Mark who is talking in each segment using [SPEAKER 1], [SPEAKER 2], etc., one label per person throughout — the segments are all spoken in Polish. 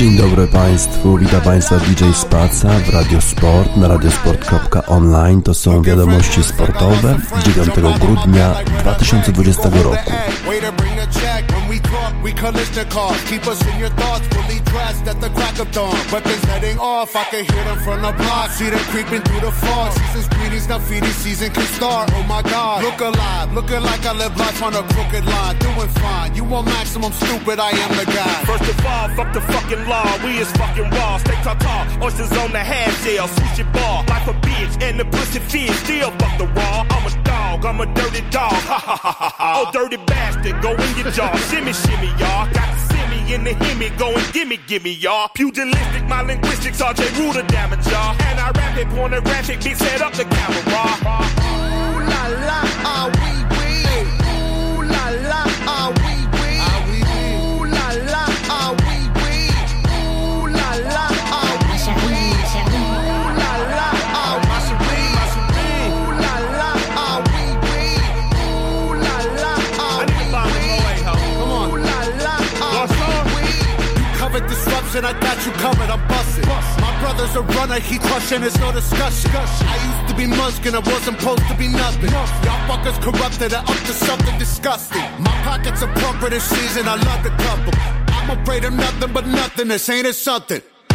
[SPEAKER 1] Dzień dobry Państwu, witam Państwa DJ Spaca w Radio Sport na radiosport.online. To są wiadomości sportowe 9 grudnia 2020 roku. We Kalishnikov, keep us in your thoughts, fully dressed at the crack of dawn. Weapons heading off, I can hear them from the block. See them creeping through the fog. Season's greetings, now feeding season can start. Oh my god, look alive, looking like I live life on a crooked line. Doing fine, you want maximum stupid, I am the guy. First of all, fuck the fucking law, we is fucking raw. Stay tall, oysters on the half shell, sushi bar. Like a bitch, and the pussy fish, still fuck the raw. I'm a dog, I'm a dirty dog. Ha ha ha ha ha. Oh, dirty bastard, go in your jaw. shimmy, shimmy, y'all. Got semi in the hemi, going gimme, gimme, y'all. Pugilistic, my linguistics, RJ Ruder damage, y'all. And I rap it, pornographic, bitch, set up the camera. Ooh la la, ah and I got you covered, I'm busting. My brother's a runner, he crushing, it's no discussion. I used to be muskin', I wasn't supposed to be nothing. Y'all fuckers corrupted and up to something disgusting. My pockets are plumper this season, I love to couple. I'm afraid of nothing but nothing, this ain't it something.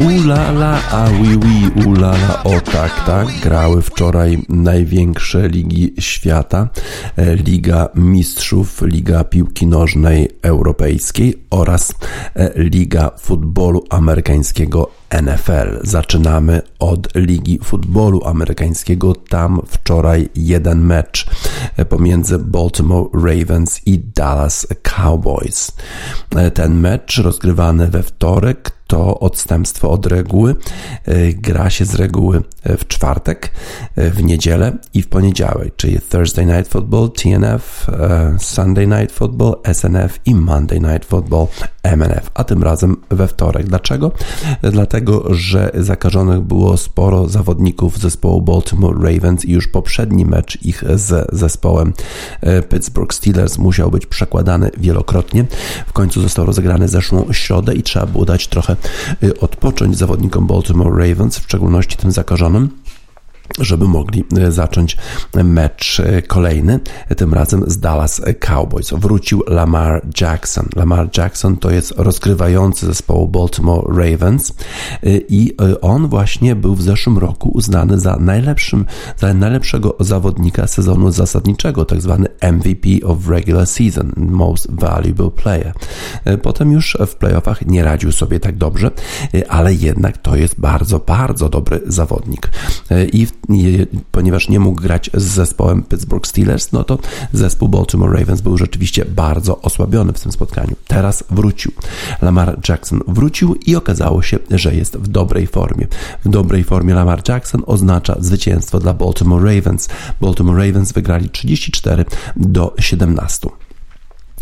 [SPEAKER 1] Ulala, a oui oui, ulala, o tak, tak, grały wczoraj największe ligi świata, e, Liga Mistrzów, Liga Piłki Nożnej Europejskiej oraz e, Liga Futbolu Amerykańskiego NFL. Zaczynamy od Ligi Futbolu Amerykańskiego. Tam wczoraj jeden mecz e, pomiędzy Baltimore Ravens i Dallas Cowboys. Ten mecz rozgrywany we wtorek to odstępstwo od reguły. E, gra się z reguły e, w czwartek, e, w niedzielę i w poniedziałek, czyli Thursday Night Football, TNF, Sunday Night Football, SNF i Monday Night Football, MNF, a tym razem we wtorek. Dlaczego? Dlatego, że zakażonych było sporo zawodników zespołu Baltimore Ravens i już poprzedni mecz ich z zespołem Pittsburgh Steelers musiał być przekładany wielokrotnie. W końcu został rozegrany zeszłą środę i trzeba było dać trochę odpocząć zawodnikom Baltimore Ravens, w szczególności tym zakażonym żeby mogli e, zacząć mecz e, kolejny, tym razem z Dallas Cowboys. Wrócił Lamar Jackson. Lamar Jackson to jest rozgrywający zespołu Baltimore Ravens e, i on właśnie był w zeszłym roku uznany za najlepszym, za najlepszego zawodnika sezonu zasadniczego, tak zwany MVP of regular season, most valuable player. Potem już w playoffach nie radził sobie tak dobrze, ale jednak to jest bardzo, bardzo dobry zawodnik. I w ponieważ nie mógł grać z zespołem Pittsburgh Steelers, no to zespół Baltimore Ravens był rzeczywiście bardzo osłabiony w tym spotkaniu. Teraz wrócił. Lamar Jackson wrócił i okazało się, że jest w dobrej formie. W dobrej formie Lamar Jackson oznacza zwycięstwo dla Baltimore Ravens. Baltimore Ravens wygrali 34 do 17.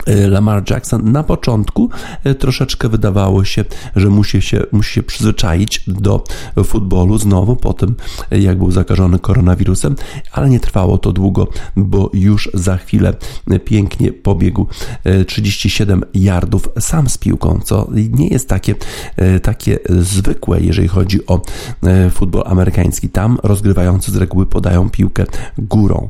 [SPEAKER 1] E, Lamar Jackson na początku e, troszeczkę wydawało się, że musi się, musi się przyzwyczaić do futbolu znowu po tym, jak był zakażony koronawirusem, ale nie trwało to długo, bo już za chwilę pięknie pobiegł 37 yardów sam z piłką, co nie jest takie, takie zwykłe, jeżeli chodzi o futbol amerykański. Tam rozgrywający z reguły podają piłkę górą,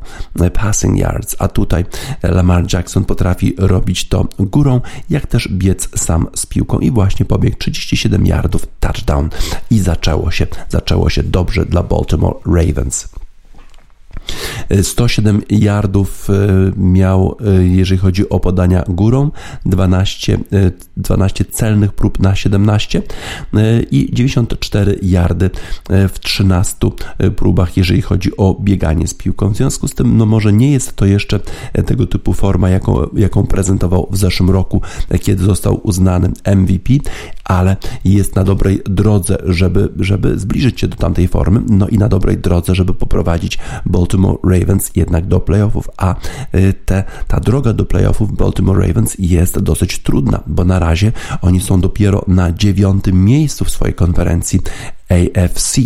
[SPEAKER 1] passing yards, a tutaj Lamar Jackson potrafi robić robić to górą, jak też biec sam z piłką i właśnie pobiegł 37 yardów touchdown i zaczęło się, zaczęło się dobrze dla Baltimore Ravens. 107 yardów e, miał, e, jeżeli chodzi o podania górą, 12, 12 e, celnych prób na 17 i 94 yardy w 13 próbach, jeżeli chodzi o bieganie z piłką. W związku z tym, no może nie jest to jeszcze tego typu forma, jaką, jaką prezentował w zeszłym roku, kiedy został uznany MVP, ale jest na dobrej drodze, żeby, żeby zbliżyć się do tamtej formy, no i na dobrej drodze, żeby poprowadzić Baltimore Ravens jednak do playoffów, a y, te, ta droga do playoffów Baltimore Ravens jest dosyć trudna, bo na razie oni są dopiero na dziewiątym miejscu w swojej konferencji AFC.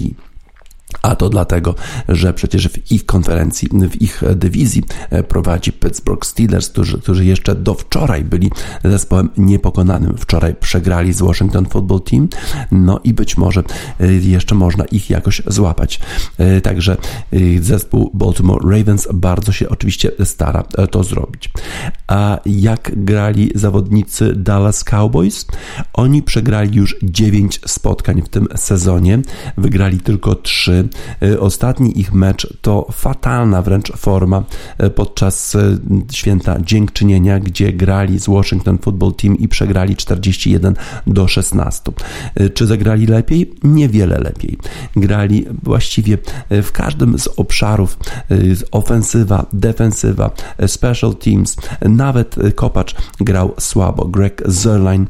[SPEAKER 1] A to dlatego, że przecież w ich konferencji, w ich dywizji e, prowadzi Pittsburgh Steelers, którzy, którzy jeszcze do wczoraj byli zespołem niepokonanym. Wczoraj przegrali z Washington Football Team, no i być może e, jeszcze można ich jakoś złapać. E, także zespół Baltimore Ravens bardzo się oczywiście stara to zrobić. A jak grali zawodnicy Dallas Cowboys? Oni przegrali już 9 spotkań w tym sezonie, wygrali tylko 3 E, ostatni ich mecz to fatalna wręcz forma e, podczas e, święta dziękczynienia, gdzie grali z Washington Football Team i przegrali 41 do 16. Czy zagrali lepiej? Niewiele lepiej. Grali właściwie w każdym z obszarów ofensywa, defensywa, special teams, nawet kopacz grał słabo. Greg Zerline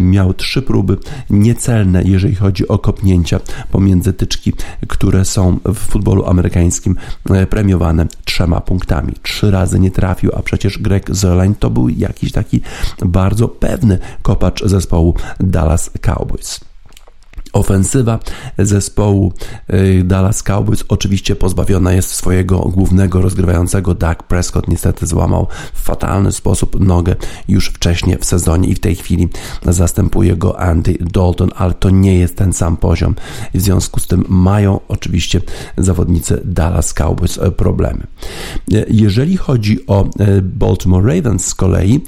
[SPEAKER 1] miał trzy próby niecelne, jeżeli chodzi o kopnięcia pomiędzy tyczki, które które są w futbolu amerykańskim e, premiowane trzema punktami. Trzy razy nie trafił, a przecież Greg Zerline to był jakiś taki bardzo pewny kopacz zespołu Dallas Cowboys. Ofensywa zespołu y, Dallas Cowboys oczywiście pozbawiona jest swojego głównego rozgrywającego. Dak Prescott niestety złamał w fatalny sposób nogę już wcześniej w sezonie i w tej chwili zastępuje go Andy Dalton, ale to nie jest ten sam poziom. W związku z tym mają oczywiście zawodnicy Dallas Cowboys e, problemy. E, jeżeli chodzi o e, Baltimore Ravens z kolei,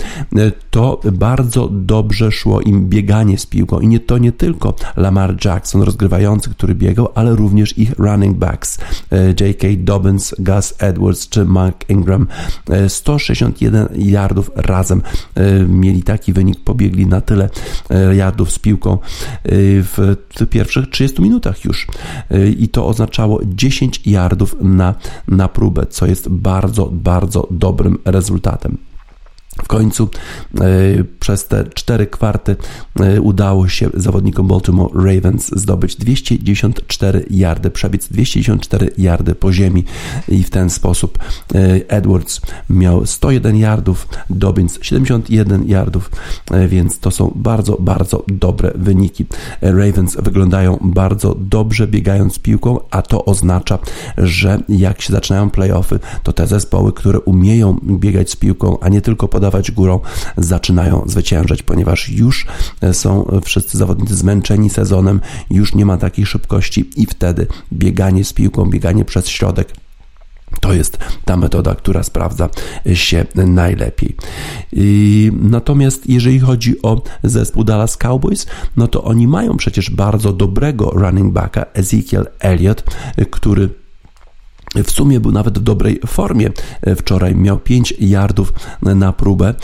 [SPEAKER 1] to bardzo dobrze szło im bieganie z piłką i nie, to nie tylko Lamar Jackson, rozgrywający, który biegał, ale również ich running backs e, J.K. Dobbins, Gus Edwards czy Mark Ingram. 161 e, yardów razem e, mieli taki wynik, pobiegli na tyle yardów z piłką w pierwszych 30 minutach już. I to oznaczało 10 yardów na, na próbę, co jest bardzo, bardzo dobrym rezultatem. W końcu e, przez te cztery kwarty e, udało się zawodnikom Baltimore Ravens zdobyć 294 yardy, przebiec 294 yardy po ziemi i w ten sposób e, Edwards miał 101 yardów, Dobbins 71 yardów, więc to są bardzo, bardzo dobre wyniki. Ravens wyglądają bardzo dobrze biegając piłką, a to oznacza, że jak się zaczynają playoffy, to te zespoły, które umieją biegać z piłką, a nie tylko podawać górą, zaczynają zwyciężać, ponieważ już e, są wszyscy zawodnicy zmęczeni sezonem, już nie ma takiej szybkości i wtedy bieganie z piłką, bieganie przez środek to jest ta metoda, która sprawdza się najlepiej. I natomiast jeżeli chodzi o zespół Dallas Cowboys, no to oni mają przecież bardzo dobrego running backa Ezekiel Elliott, który w sumie był nawet w dobrej formie e, wczoraj. Miał 5 yardów na próbę e,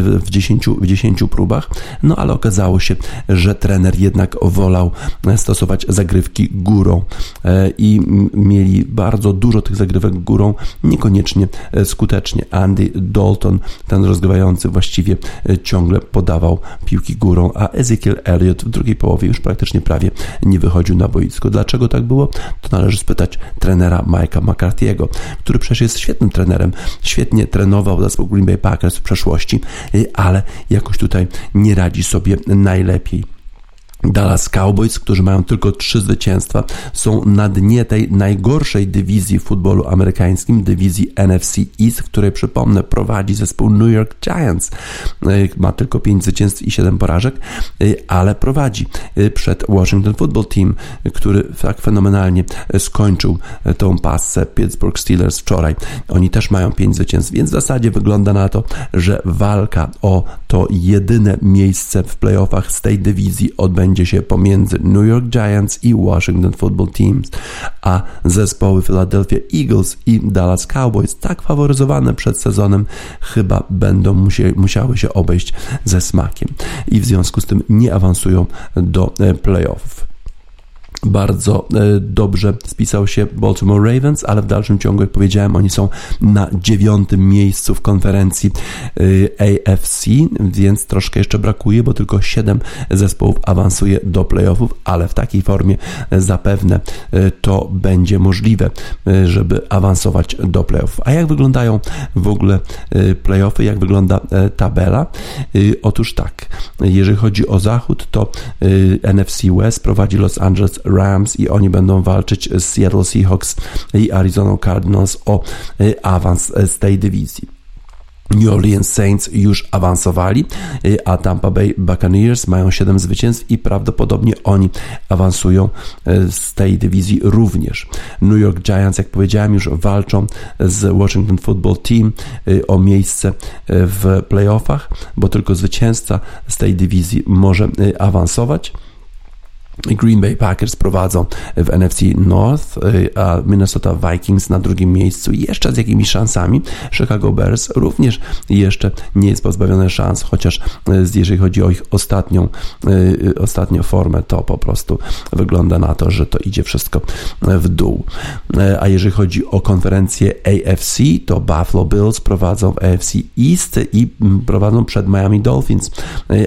[SPEAKER 1] w 10, w 10 próbach, no ale okazało się, że trener jednak wolał stosować zagrywki górą e, i mieli bardzo dużo tych zagrywek górą, niekoniecznie skutecznie. Andy Dalton, ten rozgrywający, właściwie ciągle podawał piłki górą, a Ezekiel Elliott w drugiej połowie już praktycznie prawie nie wychodził na boisko. Dlaczego tak było? To należy spytać trenera Mike'a McCarthy'ego, który przecież jest świetnym trenerem, świetnie trenował zespół Green Bay Packers w przeszłości, ale jakoś tutaj nie radzi sobie najlepiej. Dallas Cowboys, którzy mają tylko trzy zwycięstwa, są na dnie tej najgorszej dywizji w futbolu amerykańskim, dywizji NFC East, której przypomnę prowadzi zespół New York Giants. E, ma tylko pięć zwycięstw i siedem porażek, e, ale prowadzi e, przed Washington Football Team, który tak fenomenalnie skończył tą pasę Pittsburgh Steelers wczoraj. Oni też mają pięć zwycięstw, więc w zasadzie wygląda na to, że walka o to jedyne miejsce w playoffach z tej dywizji odbędzie odbędzie się pomiędzy New York Giants i Washington Football Teams, a zespoły Philadelphia Eagles i Dallas Cowboys, tak faworyzowane przed sezonem, chyba będą musiały się obejść ze smakiem i w związku z tym nie awansują do e, playoffów bardzo e, dobrze spisał się Baltimore Ravens, ale w dalszym ciągu, jak powiedziałem, oni są na dziewiątym miejscu w konferencji e, AFC, więc troszkę jeszcze brakuje, bo tylko siedem zespołów awansuje do playoffów, ale w takiej formie zapewne e, to będzie możliwe, żeby awansować do playoffów. A jak wyglądają w ogóle playoffy, jak wygląda tabela? Otóż tak, jeżeli chodzi o zachód, to NFC West prowadzi Los Angeles Rams i oni będą walczyć z Seattle Seahawks i Arizona Cardinals o y, awans y, z tej dywizji. New Orleans Saints już awansowali, y, a Tampa Bay Buccaneers mają 7 zwycięstw i prawdopodobnie oni awansują z tej dywizji również. New York Giants, jak powiedziałem, już walczą z Washington Football Team o miejsce w playoffach, bo tylko zwycięzca z tej dywizji może awansować. Green Bay Packers prowadzą w NFC North, y, a Minnesota Vikings na drugim miejscu jeszcze z jakimiś szansami. Chicago Bears również jeszcze nie jest pozbawione szans, chociaż y, jeżeli chodzi o ich ostatnią, y, ostatnią formę, to po prostu wygląda na to, że to idzie wszystko w dół. A jeżeli chodzi o konferencję AFC, to Buffalo Bills prowadzą w AFC East i mm, prowadzą przed Miami Dolphins,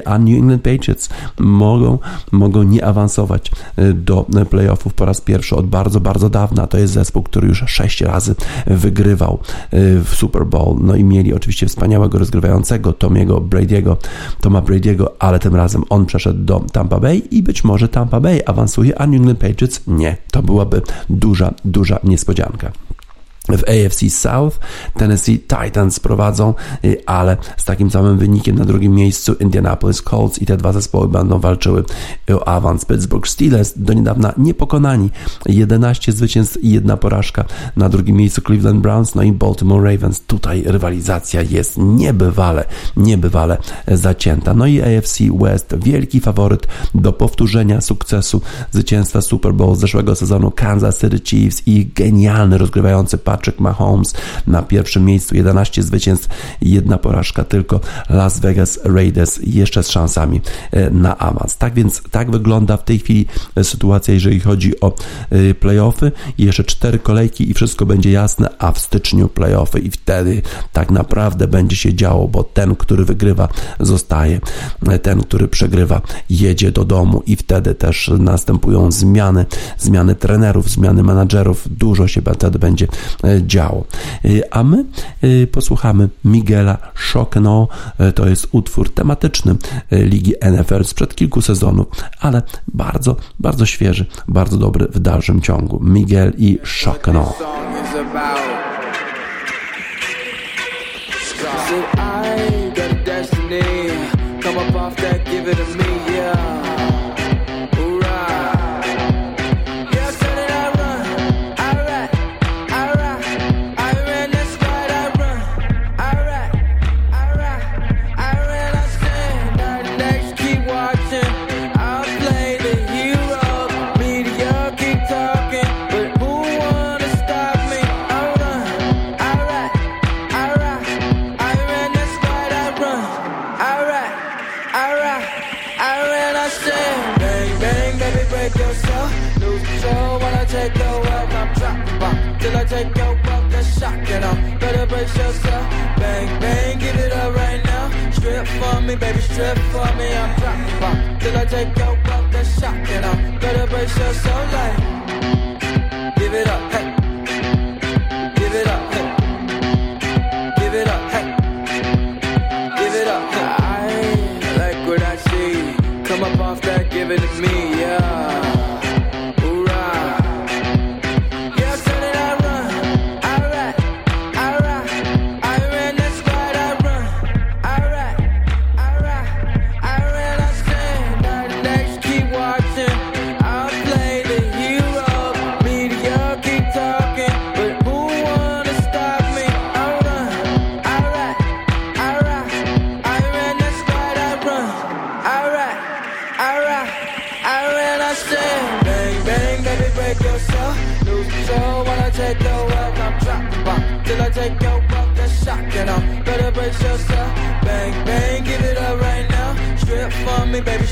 [SPEAKER 1] a New England Patriots mogą, mogą nie awansować awansować y, do playoffów po raz pierwszy od bardzo, bardzo dawna. To jest zespół, który już sześć razy wygrywał y, w Super Bowl. No i mieli oczywiście wspaniałego rozgrywającego Tomiego Brady'ego, Toma Brady'ego, ale tym razem on przeszedł do Tampa Bay i być może Tampa Bay awansuje, a New England Patriots nie. To byłaby duża, duża niespodzianka. W AFC South Tennessee Titans prowadzą, y, ale z takim samym wynikiem na drugim miejscu Indianapolis Colts i te dwa zespoły będą walczyły o awans. Pittsburgh Steelers do niedawna niepokonani, 11 zwycięstw i jedna porażka. Na drugim miejscu Cleveland Browns, no i Baltimore Ravens. Tutaj rywalizacja jest niebywale, niebywale zacięta. No i AFC West, wielki faworyt do powtórzenia sukcesu zwycięstwa Super Bowl z zeszłego sezonu Kansas City Chiefs i genialny rozgrywający Patrick Mahomes. Na pierwszym miejscu 11 zwycięstw jedna porażka tylko. Las Vegas Raiders jeszcze z szansami e, na awans. Tak więc tak wygląda w tej chwili e, sytuacja, jeżeli chodzi o e, playoffy. Jeszcze cztery kolejki i wszystko będzie jasne, a w styczniu playoffy. I wtedy tak naprawdę będzie się działo, bo ten, który wygrywa, zostaje, ten, który przegrywa, jedzie do domu. I wtedy też następują zmiany, zmiany trenerów, zmiany menadżerów, dużo się wtedy będzie działo. E, a my e, posłuchamy Miguela Chocno, to jest utwór tematyczny Ligi NFL sprzed kilku sezonów, ale bardzo, bardzo świeży, bardzo dobry w dalszym ciągu. Miguel i Chocno. me, baby, strip for me, I'm dropping bomb. Till I take your out the shot, and I'm gonna brace your soul like. Give it up, hey.
[SPEAKER 2] Give it up. Give it up. Give it up. I like what I see. Come up off that, give it to me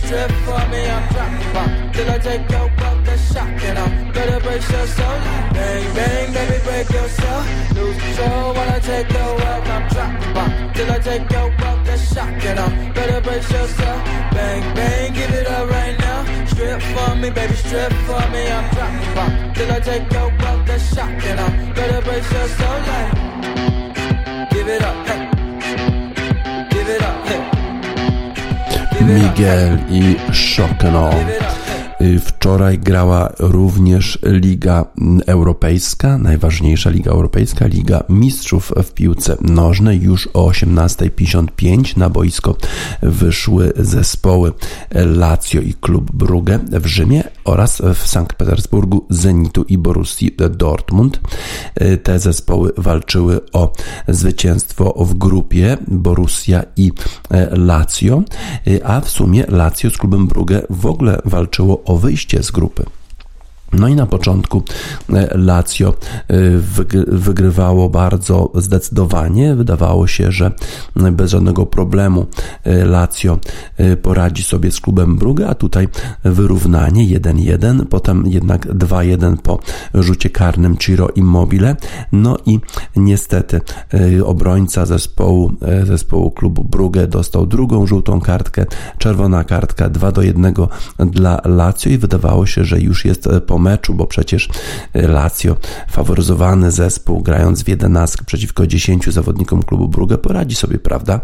[SPEAKER 2] strip for me. I'm dropping bomb till I take your breath, that's shocking. I'm better brace yourself. Bang, bang, baby, break yourself. Lose control while I take your wealth. I'm dropping bomb till I take your breath, that's shocking. I'm better brace yourself. Bang, bang, give it up right now. Strip for me, baby, strip for me. I'm dropping bomb till I take your breath, that's shocking. I'm better brace yourself. Like, give it up, hey.
[SPEAKER 1] Miguel i Szokno. Y, Wczoraj grała również Liga Europejska, najważniejsza Liga Europejska, Liga Mistrzów w piłce nożnej. Już o 18.55 na boisko wyszły zespoły Lazio i Klub Brugge w Rzymie oraz w Sankt Petersburgu Zenitu i Borussii Dortmund. Y, Te zespoły walczyły o zwycięstwo w grupie Borussia i e, Lazio, y, a w sumie Lazio z klubem Brugge w ogóle walczyło o wyjście z grupy. No i na początku e, Lazio e, wyg- wygrywało bardzo zdecydowanie. Wydawało się, że bez żadnego problemu e, Lazio e, poradzi sobie z klubem Brugge, a tutaj wyrównanie 1-1, potem jednak 2-1 po rzucie karnym Ciro Immobile. No i niestety e, obrońca zespołu, e, zespołu klubu Brugge dostał drugą żółtą kartkę, czerwona kartka 2 do 1 dla Lazio i wydawało się, że już jest e, meczu, bo przecież Lazio, faworyzowany zespół, grając w 11 przeciwko 10 zawodnikom klubu Brugge, poradzi sobie, prawda?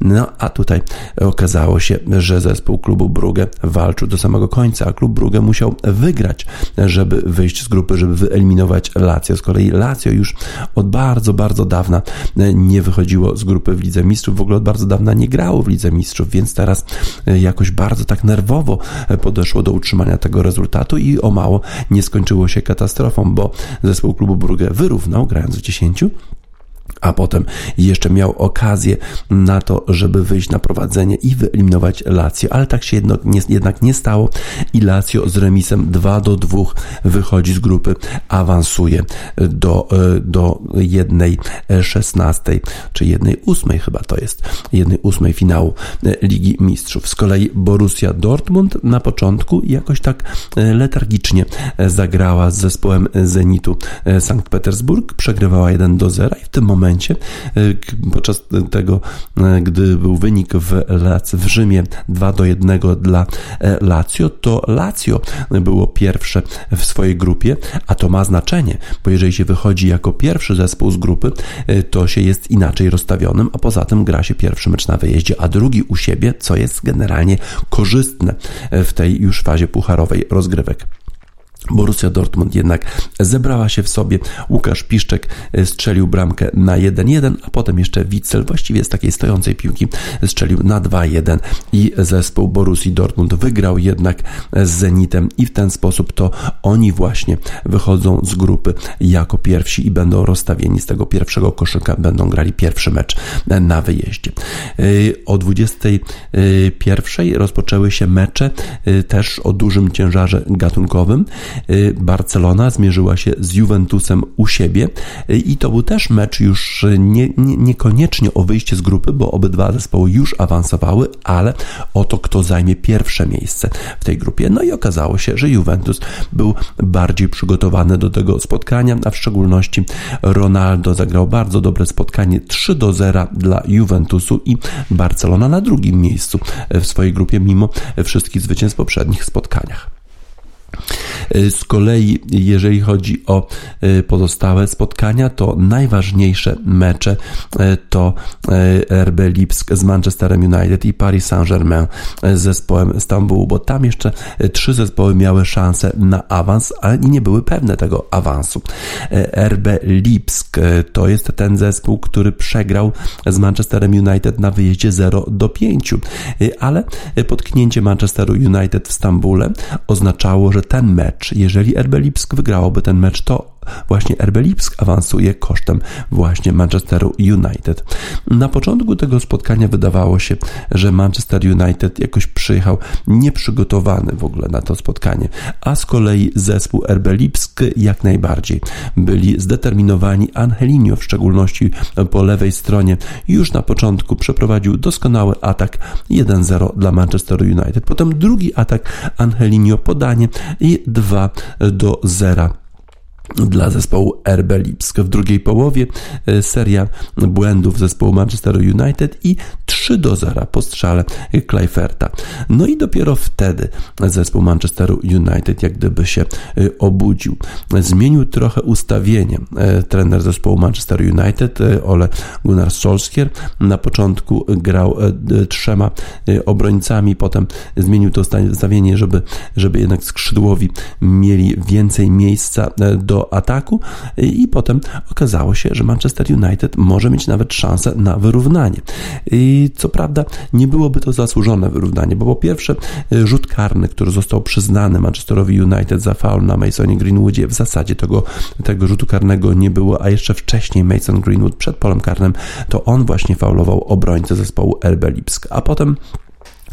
[SPEAKER 1] No a tutaj okazało się, że zespół klubu Brugge walczył do samego końca, a klub Brugge musiał wygrać, żeby wyjść z grupy, żeby wyeliminować Lazio. Z kolei Lazio już od bardzo, bardzo dawna nie wychodziło z grupy w Lidze Mistrzów, w ogóle od bardzo dawna nie grało w Lidze Mistrzów, więc teraz jakoś bardzo tak nerwowo podeszło do utrzymania tego rezultatu i o mało nie skończyło się katastrofą, bo zespół klubu Brugge wyrównał, grając w 10 a potem jeszcze miał okazję na to, żeby wyjść na prowadzenie i wyeliminować Lazio, ale tak się jedno, nie, jednak nie stało i Lazio z remisem 2 do 2 wychodzi z grupy, awansuje do, do jednej 16, czy jednej 8 chyba to jest, jednej 8 finału Ligi Mistrzów. Z kolei Borussia Dortmund na początku jakoś tak letargicznie zagrała z zespołem Zenitu Sankt Petersburg, przegrywała 1 do 0 i w tym momencie podczas tego, gdy był wynik w, w Rzymie 2 do 1 dla Lazio, to Lazio było pierwsze w swojej grupie, a to ma znaczenie, bo jeżeli się wychodzi jako pierwszy zespół z grupy, to się jest inaczej rozstawionym, a poza tym gra się pierwszy mecz na wyjeździe, a drugi u siebie, co jest generalnie korzystne w tej już fazie pucharowej rozgrywek. Borussia Dortmund jednak zebrała się w sobie. Łukasz Piszczek strzelił bramkę na 1-1, a potem jeszcze Witzel właściwie z takiej stojącej piłki strzelił na 2-1 i zespół Borussii Dortmund wygrał jednak z Zenitem i w ten sposób to oni właśnie wychodzą z grupy jako pierwsi i będą rozstawieni z tego pierwszego koszyka, będą grali pierwszy mecz na wyjeździe. O 21 rozpoczęły się mecze też o dużym ciężarze gatunkowym. Barcelona zmierzyła się z Juventusem u siebie i to był też mecz już nie, nie, niekoniecznie o wyjście z grupy, bo obydwa zespoły już awansowały, ale o to, kto zajmie pierwsze miejsce w tej grupie. No i okazało się, że Juventus był bardziej przygotowany do tego spotkania, a w szczególności Ronaldo zagrał bardzo dobre spotkanie 3 do 0 dla Juventusu i Barcelona na drugim miejscu w swojej grupie, mimo wszystkich zwycięstw w poprzednich spotkaniach. Z kolei, jeżeli chodzi o pozostałe spotkania, to najważniejsze mecze to RB Lipsk z Manchesterem United i Paris Saint-Germain z zespołem Stambułu, bo tam jeszcze trzy zespoły miały szansę na awans, ale nie były pewne tego awansu. RB Lipsk to jest ten zespół, który przegrał z Manchesterem United na wyjeździe 0 do 5, ale potknięcie Manchesteru United w Stambule oznaczało, że ten mecz, jeżeli RB Lipsk wygrałoby ten mecz, to właśnie RB Lipsk awansuje kosztem właśnie Manchesteru United. Na początku tego spotkania wydawało się, że Manchester United jakoś przyjechał nieprzygotowany w ogóle na to spotkanie, a z kolei zespół RB Lipsk jak najbardziej. Byli zdeterminowani, Angelinio w szczególności po lewej stronie już na początku przeprowadził doskonały atak 1-0 dla Manchester United. Potem drugi atak Angelinio podanie i 2 do 0 dla zespołu RB Lipsk. W drugiej połowie e, seria błędów zespołu Manchester United i 3 do 0 po strzale Kleiferta. No i dopiero wtedy zespół Manchesteru United jak gdyby się e, obudził. Zmienił trochę ustawienie e, trener zespołu Manchester United Ole Gunnar Solskjaer. Na początku grał trzema obrońcami, potem zmienił to ustawienie, żeby, żeby jednak skrzydłowi mieli więcej miejsca do do ataku i potem okazało się, że Manchester United może mieć nawet szansę na wyrównanie. I co prawda nie byłoby to zasłużone wyrównanie, bo po pierwsze rzut karny, który został przyznany Manchesterowi United za faul na Masonie Greenwoodzie, w zasadzie tego, tego rzutu karnego nie było, a jeszcze wcześniej Mason Greenwood przed polem karnym, to on właśnie faulował obrońcę zespołu RB Lipsk, a potem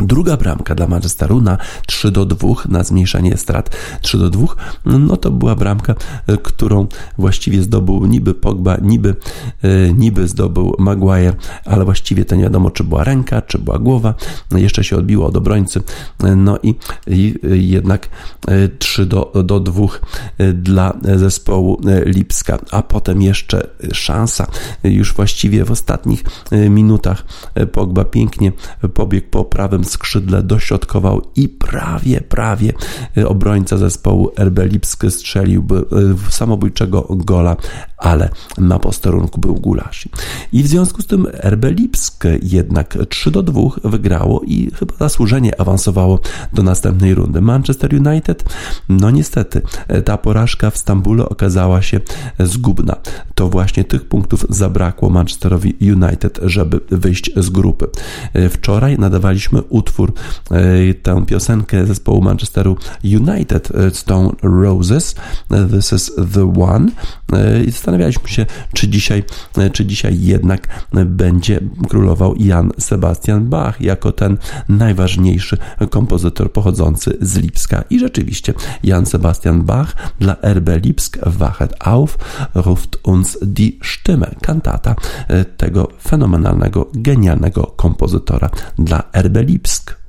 [SPEAKER 1] Druga bramka dla Manchesteru na 3 do 2, na zmniejszenie strat. 3 do 2, no to była bramka, e, którą właściwie zdobył niby Pogba, niby, e, niby zdobył Maguire, ale właściwie to nie wiadomo, czy była ręka, czy była głowa. Jeszcze się odbiło od obrońcy, e, no i, i jednak 3 do, do 2 dla zespołu Lipska, a potem jeszcze szansa. Już właściwie w ostatnich minutach Pogba pięknie pobiegł po prawym skrzydle dośrodkował i prawie, prawie y, obrońca zespołu RB Lipsk strzeliłby y, samobójczego gola, ale na posterunku był Gulasz. I w związku z tym RB Lipsk jednak 3 do 2 wygrało i chyba zasłużenie awansowało do następnej rundy. Manchester United, no niestety, ta porażka w Stambule okazała się zgubna. To właśnie tych punktów zabrakło Manchesterowi United, żeby wyjść z grupy. Wczoraj nadawaliśmy utwór, e, tę piosenkę zespołu Manchesteru United e, Stone Roses, e, This is the One i zastanawialiśmy się, czy dzisiaj, czy dzisiaj jednak będzie królował Jan Sebastian Bach jako ten najważniejszy kompozytor pochodzący z Lipska. I rzeczywiście Jan Sebastian Bach dla RB Lipsk wachet auf ruft uns die Stimme, kantata tego fenomenalnego, genialnego kompozytora dla RB Lipsk. Lipsk.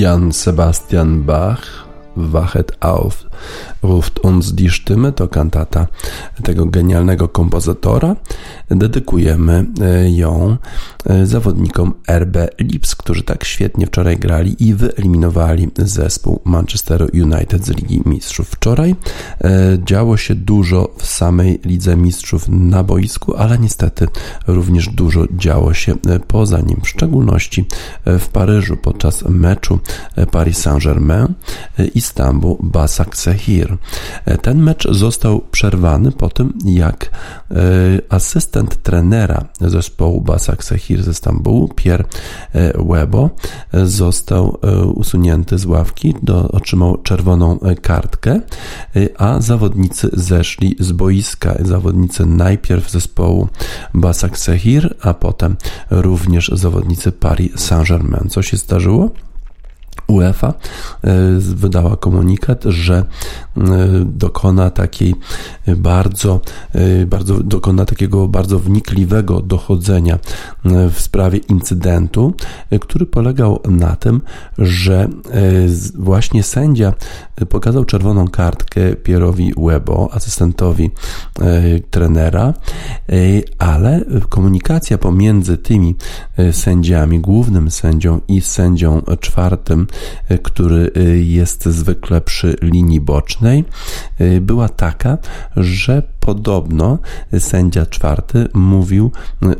[SPEAKER 1] Jan Sebastian Bach, Wachet auf, ruft uns die Stimme, to kantata tego genialnego kompozytora. Dedykujemy e, ją e, zawodnikom RB Lips, którzy tak świetnie wczoraj grali i wyeliminowali zespół Manchester United z Ligi Mistrzów. Wczoraj e, działo się dużo w samej Lidze Mistrzów na boisku, ale niestety również dużo działo się poza nim, w szczególności w Paryżu podczas meczu Paris Saint-Germain Istanbul Basak Sehir. Ten mecz został przerwany po tym, jak asystent trenera zespołu Basak Sehir ze Stambułu, Pierre Webo, został usunięty z ławki, do, otrzymał czerwoną kartkę, a zawodnicy zeszli z boiska. Zawodnicy najpierw zespołu Basak Sehir, a potem również zawodnicy Paris Saint-Germain. Co się zdarzyło? UEFA e, wydała komunikat, że e, dokona takiej bardzo, e, bardzo dokona takiego bardzo wnikliwego dochodzenia w sprawie incydentu, który polegał na tym, że właśnie sędzia pokazał czerwoną kartkę Pierowi Webo, asystentowi trenera, ale komunikacja pomiędzy tymi sędziami, głównym sędzią i sędzią czwartym który e, jest zwykle przy linii bocznej, e, była taka, że podobno sędzia czwarty mówił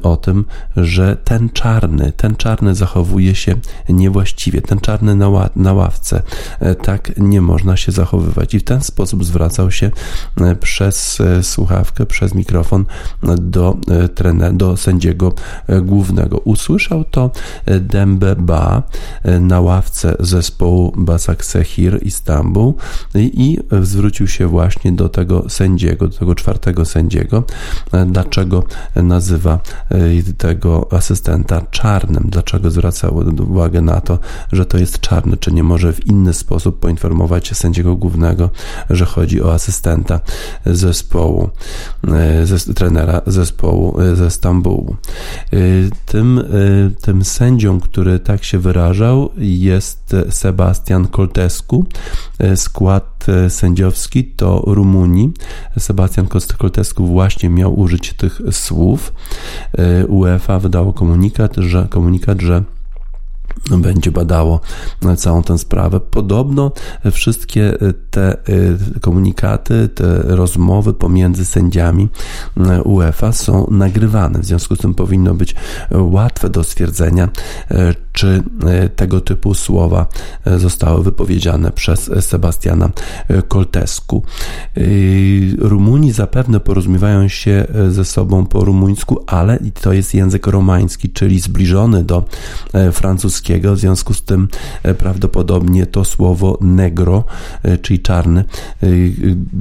[SPEAKER 1] o tym, że ten czarny, ten czarny zachowuje się niewłaściwie, ten czarny na, ła na ławce, tak nie można się zachowywać. I w ten sposób zwracał się przez słuchawkę, przez mikrofon do, trener, do sędziego głównego. Usłyszał to Dembe Ba na ławce zespołu Basak Sehir Istanbul i, zwrócił się właśnie do tego sędziego, do tego czwartego sędziego, dlaczego nazywa e, tego asystenta czarnym, dlaczego zwraca uwagę na to, że to jest czarny, czy nie może w inny sposób poinformować sędziego głównego, że chodzi o asystenta zespołu, e, ze, trenera zespołu e, ze Stambułu. Tym, tym sędzią, który tak się wyrażał, jest Sebastian Coltescu. E, skład e, sędziowski to Rumunii. Sebastian Coltescu właśnie miał użyć tych słów. E, UEFA wydało komunikat, że, komunikat, że będzie badało całą tę sprawę. Podobno wszystkie te komunikaty, te rozmowy pomiędzy sędziami UEFA są nagrywane. W związku z tym powinno być łatwe do stwierdzenia, czy e, tego typu słowa e, zostały wypowiedziane przez Sebastiana Koltesku. E, Rumuni zapewne porozumiewają się ze sobą po rumuńsku, ale to jest język romański, czyli zbliżony do francuskiego, w związku z tym prawdopodobnie to słowo negro, czyli czarny,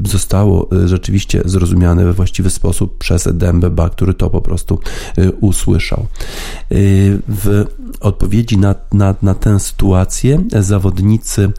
[SPEAKER 1] zostało rzeczywiście zrozumiane we właściwy sposób przez Dembeba, który to po prostu usłyszał. W odpowiedzi odpowiedzi na, na, na tę sytuację zawodnicy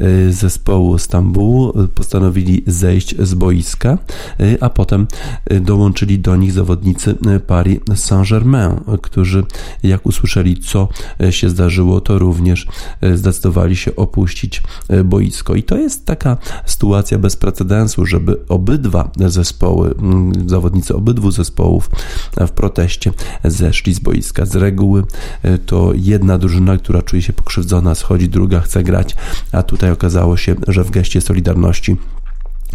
[SPEAKER 1] y, zespołu Stambułu postanowili zejść z boiska, y, a potem y, dołączyli do nich zawodnicy Paris Saint-Germain, którzy jak usłyszeli, co się zdarzyło, to również zdecydowali się opuścić boisko. I to jest taka sytuacja bez precedensu, żeby obydwa zespoły, mm, zawodnicy obydwu zespołów w proteście zeszli z boiska. Z reguły to jedna drużyna, która czuje się pokrzywdzona, schodzi, druga chce grać, a tutaj okazało się, że w geście solidarności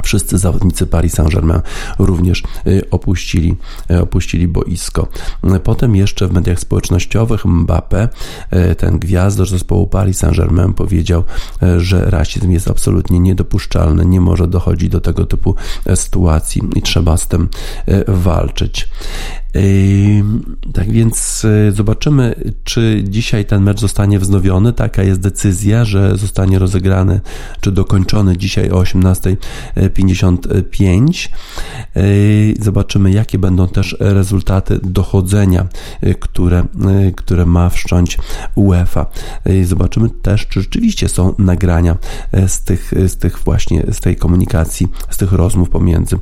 [SPEAKER 1] Wszyscy zawodnicy Paris Saint-Germain również y, opuścili, y, opuścili boisko. Potem jeszcze w mediach społecznościowych Mbappé, y, ten gwiazdor zespołu Paris Saint-Germain powiedział, że rasizm jest absolutnie niedopuszczalny, nie może dochodzić do tego typu sytuacji i trzeba z tym walczyć. Tak więc zobaczymy, czy dzisiaj ten mecz zostanie wznowiony. Taka jest decyzja, że zostanie rozegrany, czy dokończony dzisiaj o 18.55. Zobaczymy, jakie będą też rezultaty dochodzenia, które, które ma wszcząć UEFA. Zobaczymy też, czy rzeczywiście są nagrania z tych, z tych właśnie, z tej komunikacji, z tych rozmów pomiędzy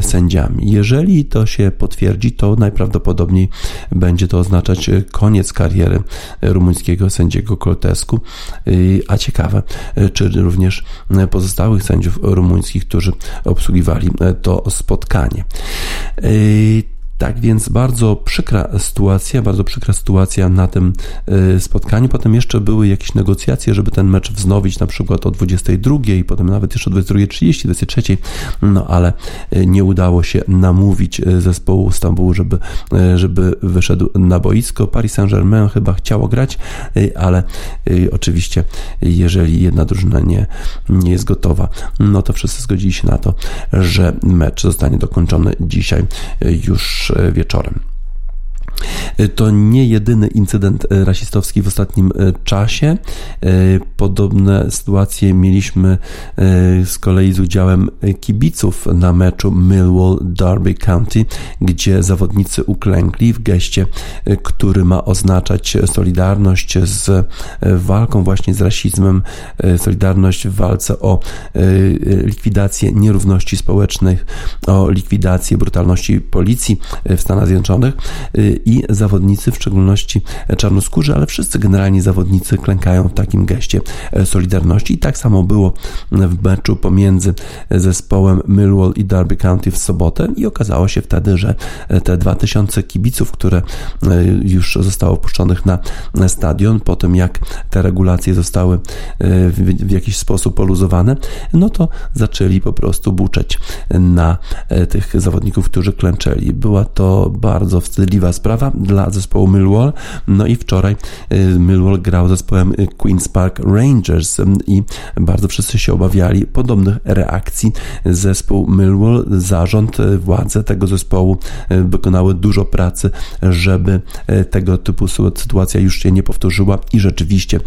[SPEAKER 1] sędziami. Jeżeli to się potwierdzi, to naj najprawdopodobniej będzie to oznaczać koniec kariery rumuńskiego sędziego Koltesku, a ciekawe, czy również pozostałych sędziów rumuńskich, którzy obsługiwali to spotkanie. Tak więc bardzo przykra sytuacja, bardzo przykra sytuacja na tym y, spotkaniu. Potem jeszcze były jakieś negocjacje, żeby ten mecz wznowić na przykład o 22 i potem nawet jeszcze o 22.30, 23, no ale y, nie udało się namówić y, zespołu Stambułu, żeby, żeby wyszedł na boisko. Paris Saint-Germain chyba chciało grać, ale oczywiście jeżeli jedna drużyna nie, nie jest gotowa, no to wszyscy zgodzili się na to, że mecz zostanie dokończony dzisiaj już wieczorem. To nie jedyny incydent e, rasistowski w ostatnim e, czasie. E, podobne sytuacje mieliśmy z kolei z udziałem kibiców na meczu Millwall Derby County, gdzie zawodnicy uklękli w geście, który ma oznaczać solidarność z walką właśnie z rasizmem, solidarność w walce o likwidację nierówności społecznych, o likwidację brutalności policji w Stanach Zjednoczonych zawodnicy, w szczególności czarnoskórzy, ale wszyscy generalnie zawodnicy klękają w takim geście e, solidarności. I tak samo było w meczu pomiędzy zespołem Millwall i Derby County w sobotę i okazało się wtedy, że te 2000 kibiców, które e, już zostało wpuszczonych na stadion, po tym jak te regulacje zostały e, w jakiś sposób poluzowane, no to zaczęli po prostu buczeć na tych zawodników, którzy klęczeli. Była to bardzo wstydliwa sprawa dla zespołu Millwall. No i wczoraj y, Millwall grał zespołem Queen's Park Rangers i bardzo wszyscy się obawiali podobnych reakcji. Zespół Millwall, zarząd, y, władze tego zespołu y, wykonały dużo pracy, żeby tego typu sytuacja już się nie powtórzyła i rzeczywiście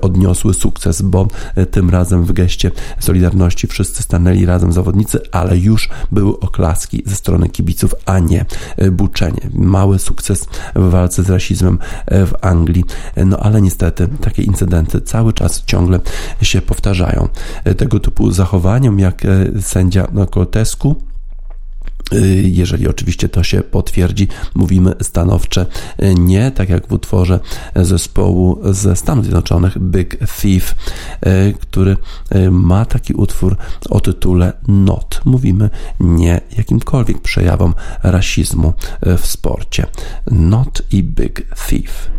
[SPEAKER 1] odniosły sukces, bo tym razem w geście Solidarności wszyscy stanęli razem zawodnicy, ale już były oklaski ze strony kibiców, a nie buczenie. Mały sukces w walce z rasizmem e, w Anglii. E, no ale niestety takie incydenty cały czas ciągle się powtarzają. E, tego typu zachowaniem, jak sędzia Koltesku, jeżeli oczywiście to się potwierdzi, mówimy stanowcze nie, tak jak w utworze zespołu ze Stanów Zjednoczonych Big Thief, który ma taki utwór o tytule Not. Mówimy nie jakimkolwiek przejawom rasizmu w sporcie. Not i Big Thief.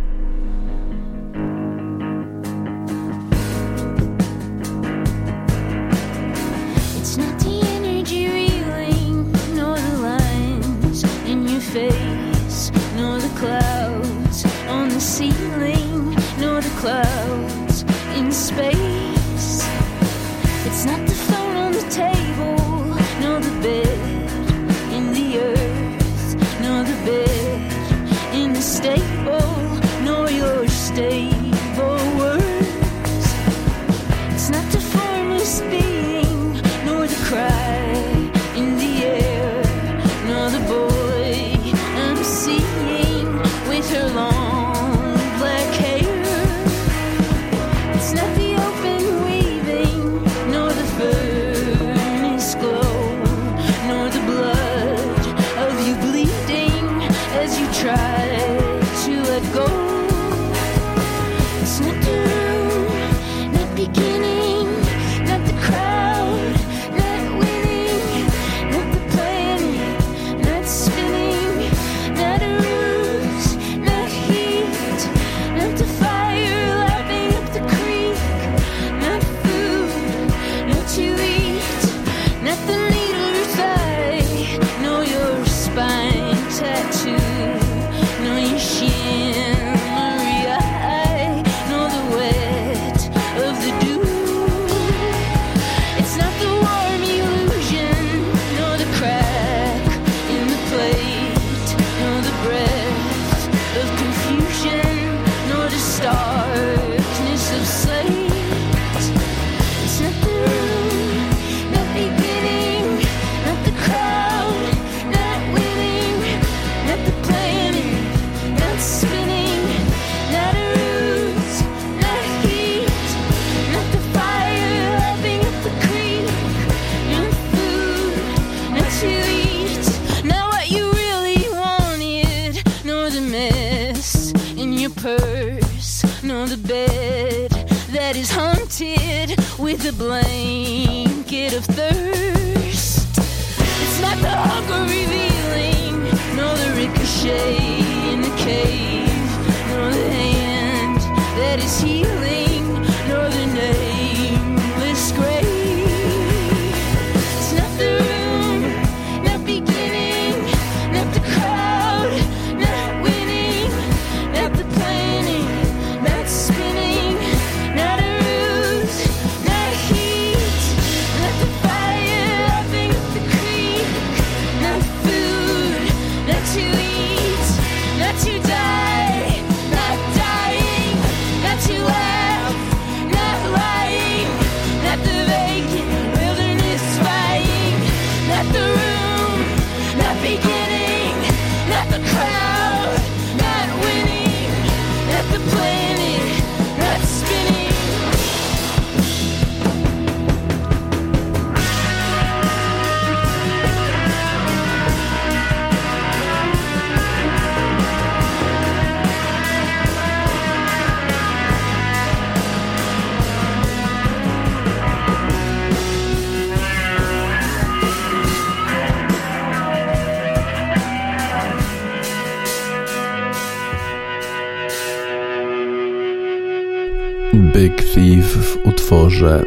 [SPEAKER 1] Big Thief w utworze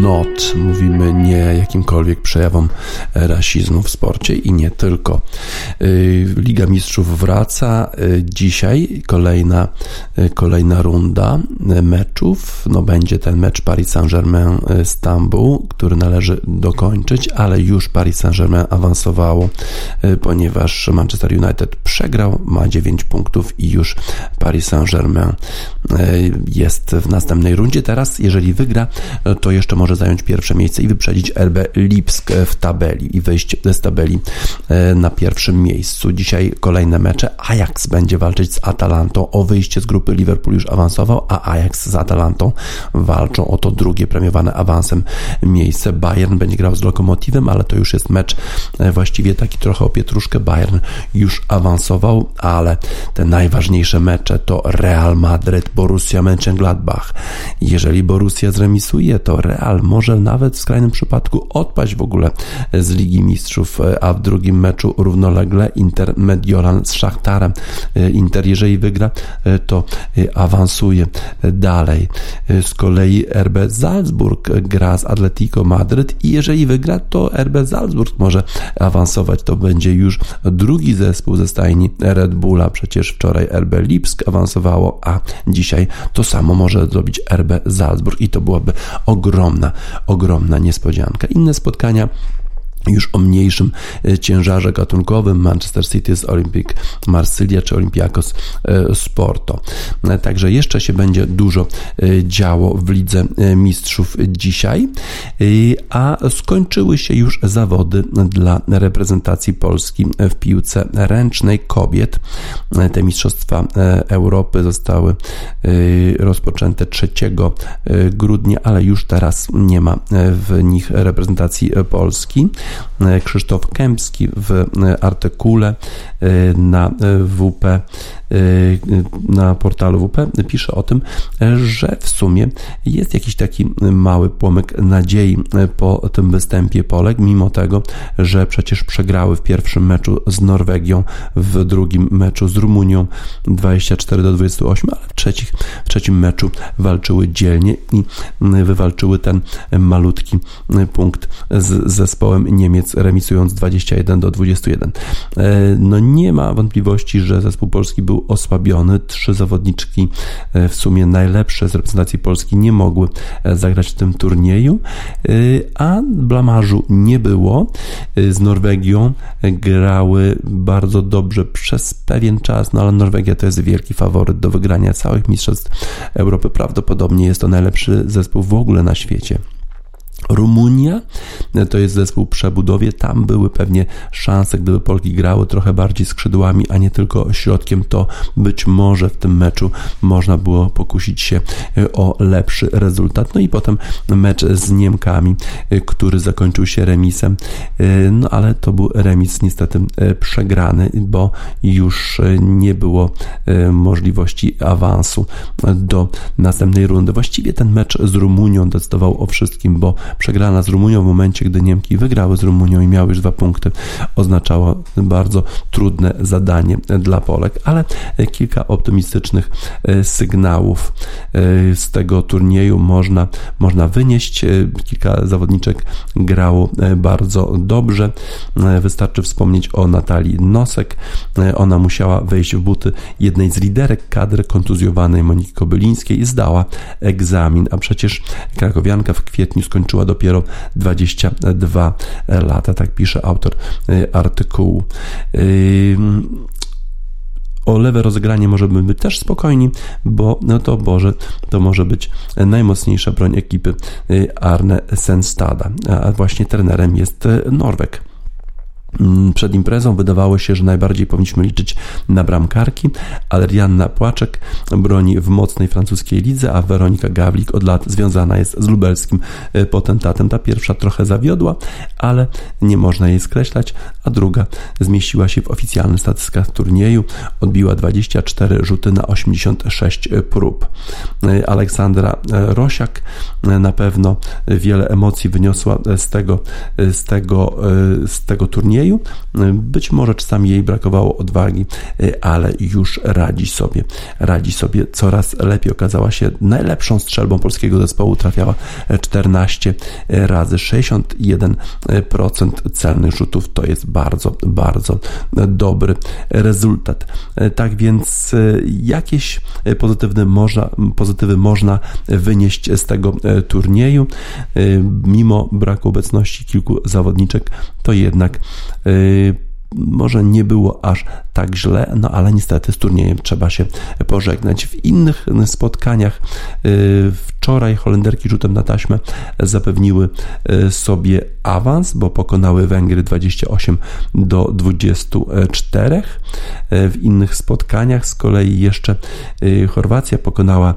[SPEAKER 1] Not mówimy nie jakimkolwiek przejawom rasizmu w sporcie i nie tylko. Y, Liga Mistrzów wraca y, dzisiaj, kolejna, y, kolejna runda meczów. No będzie ten mecz Paris Saint-Germain-Stambuł, który należy dokończyć, ale już Paris Saint-Germain awansowało, ponieważ Manchester United przegrał, ma 9 punktów i już Paris Saint-Germain jest w następnej rundzie. Teraz, jeżeli wygra, to jeszcze może zająć pierwsze miejsce i wyprzedzić RB Lipsk w tabeli i wyjść z tabeli na pierwszym miejscu. Dzisiaj kolejne mecze. Ajax będzie walczyć z Atalantą o wyjście z grupy. Liverpool już awansował, a Ajax z Atalantą walczą o to drugie premiowane awansem miejsce. Bayern będzie grał z Lokomotywem, ale to już jest mecz e, właściwie taki trochę o pietruszkę. Bayern już awansował, ale te najważniejsze mecze to Real Madryt, Borussia Mönchengladbach. Jeżeli Borussia zremisuje, to Real może nawet w skrajnym przypadku odpaść w ogóle z Ligi Mistrzów, a w drugim meczu równolegle Inter Mediolan z Szachtarem. Inter, jeżeli wygra, to awansuje dalej. Z kolei RB Salzburg gra z Atletico Madryt i jeżeli wygra, to RB Salzburg może awansować. To będzie już drugi zespół ze stajni Red Bulla. Przecież wczoraj RB Lipsk awansowało, a dzisiaj to samo może zrobić RB Salzburg i to byłaby ogromna, ogromna niespodzianka. Inne spotkania już o mniejszym e, ciężarze gatunkowym Manchester City z Olympic Marsylia czy Olympiakos e, Sporto. E, także jeszcze się będzie dużo działo w Lidze Mistrzów dzisiaj, a skończyły się już zawody dla reprezentacji Polski w piłce ręcznej kobiet. Te Mistrzostwa Europy zostały rozpoczęte 3 grudnia, ale już teraz nie ma w nich reprezentacji Polski. Krzysztof Kępski w artykule e, na WP na portalu WP pisze o tym, że w sumie jest jakiś taki mały płomyk nadziei po tym występie Polek, mimo tego, że przecież przegrały w pierwszym meczu z Norwegią, w drugim meczu z Rumunią 24 do 28, ale w, trzecich, w trzecim meczu walczyły dzielnie i wywalczyły ten malutki punkt z zespołem Niemiec, remisując 21 do 21. E, no Nie ma wątpliwości, że zespół polski był osłabiony. Trzy zawodniczki, w sumie najlepsze z reprezentacji Polski, nie mogły zagrać w tym turnieju, a blamarzu nie było. Z Norwegią grały bardzo dobrze przez pewien czas, no ale Norwegia to jest wielki faworyt do wygrania całych mistrzostw Europy. Prawdopodobnie jest to najlepszy zespół w ogóle na świecie. Rumunia to jest zespół przebudowie. Tam były pewnie szanse, gdyby Polki grały trochę bardziej skrzydłami, a nie tylko środkiem, to być może w tym meczu można było pokusić się e, o lepszy rezultat. No i potem mecz z Niemkami, e, który zakończył się remisem. E, no ale to był remis niestety przegrany, bo już nie było możliwości awansu do następnej rundy. Właściwie ten mecz z Rumunią decydował o wszystkim, bo przegrana z Rumunią w momencie, gdy Niemki wygrały z Rumunią i miały już dwa punkty, oznaczało bardzo trudne zadanie dla Polek, ale kilka optymistycznych e, sygnałów e, z tego turnieju można, można wynieść. E, kilka zawodniczek grało bardzo dobrze. Wystarczy wspomnieć o Natalii Nosek. Ona musiała wejść w buty jednej z liderek kadry kontuzjowanej Moniki Kobylińskiej i zdała egzamin, a przecież krakowianka w kwietniu skończyła dopiero 22 lata, tak pisze autor y, artykułu. Y, o lewe rozegranie możemy być też spokojni, bo no to Boże, to może być najmocniejsza broń ekipy y, Arne Senstada, a właśnie trenerem jest Norweg. Mm, przed imprezą wydawało się, że najbardziej powinniśmy liczyć na bramkarki. Adrianna Płaczek broni w mocnej francuskiej lidze, a Weronika Gawlik od lat związana jest z lubelskim e, potentatem. Ta pierwsza trochę zawiodła, ale nie można jej skreślać, a druga zmieściła się w oficjalnych statystykach turnieju. Odbiła 24 rzuty na 86 prób. E, Aleksandra e, Rosiak na pewno wiele emocji wyniosła z tego, z tego, z tego turnieju turnieju. Być może czasami jej brakowało odwagi, ale już radzi sobie. Radzi sobie coraz lepiej. Okazała się najlepszą strzelbą polskiego zespołu. Trafiała 14 razy 61% celnych rzutów. To jest bardzo, bardzo dobry rezultat. Tak więc jakieś pozytywne można, pozytywy można wynieść z tego turnieju. Mimo braku obecności kilku zawodniczek, to jednak Y, może nie było aż tak źle, no ale niestety z turniejem trzeba się pożegnać. W innych spotkaniach y, wczoraj Holenderki rzutem na taśmę zapewniły y, sobie awans, bo pokonały Węgry 28 do 24. W innych spotkaniach z kolei jeszcze Chorwacja pokonała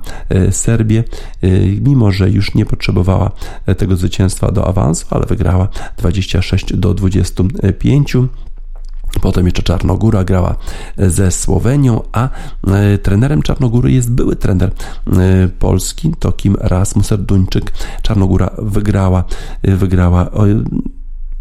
[SPEAKER 1] Serbię, mimo że już nie potrzebowała tego zwycięstwa do awansu, ale wygrała 26 do 25. Potem jeszcze Czarnogóra grała ze Słowenią, a e, trenerem Czarnogóry jest były trener e, Polski, to Kim Rasmus Duńczyk. Czarnogóra wygrała, e, wygrała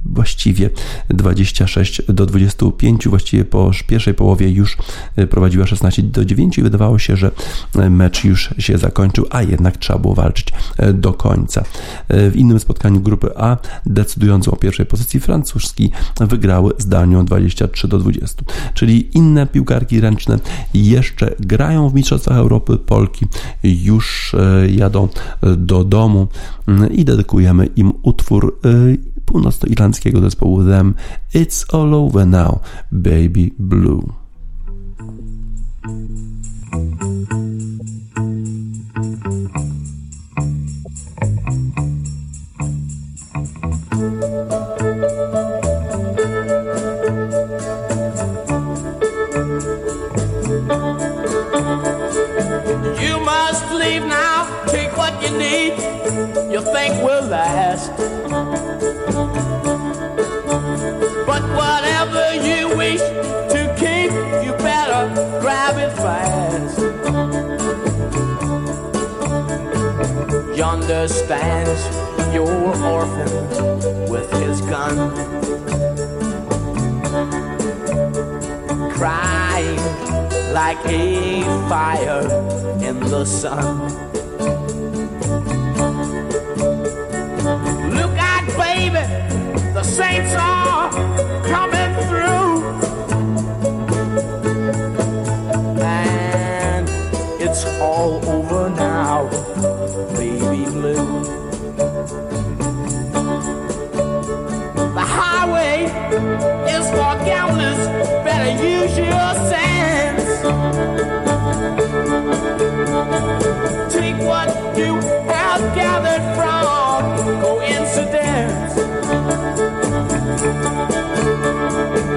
[SPEAKER 1] właściwie 26 do 25, właściwie po pierwszej połowie już e, prowadziła 16 do 9 i wydawało się, że e, mecz już się zakończył, a jednak trzeba było walczyć e, do końca. W innym spotkaniu grupy A decydującą o pierwszej pozycji francuski wygrały z Danią 23 do 20. Czyli inne piłkarki ręczne jeszcze grają w Mistrzostwach Europy, Polki już jadą do domu i dedykujemy im utwór północnoirlandzkiego zespołu Them It's All Over Now, Baby Blue. you think will last. Stands your orphan with his gun. Crying like a fire in the sun. Look out, baby, the saints are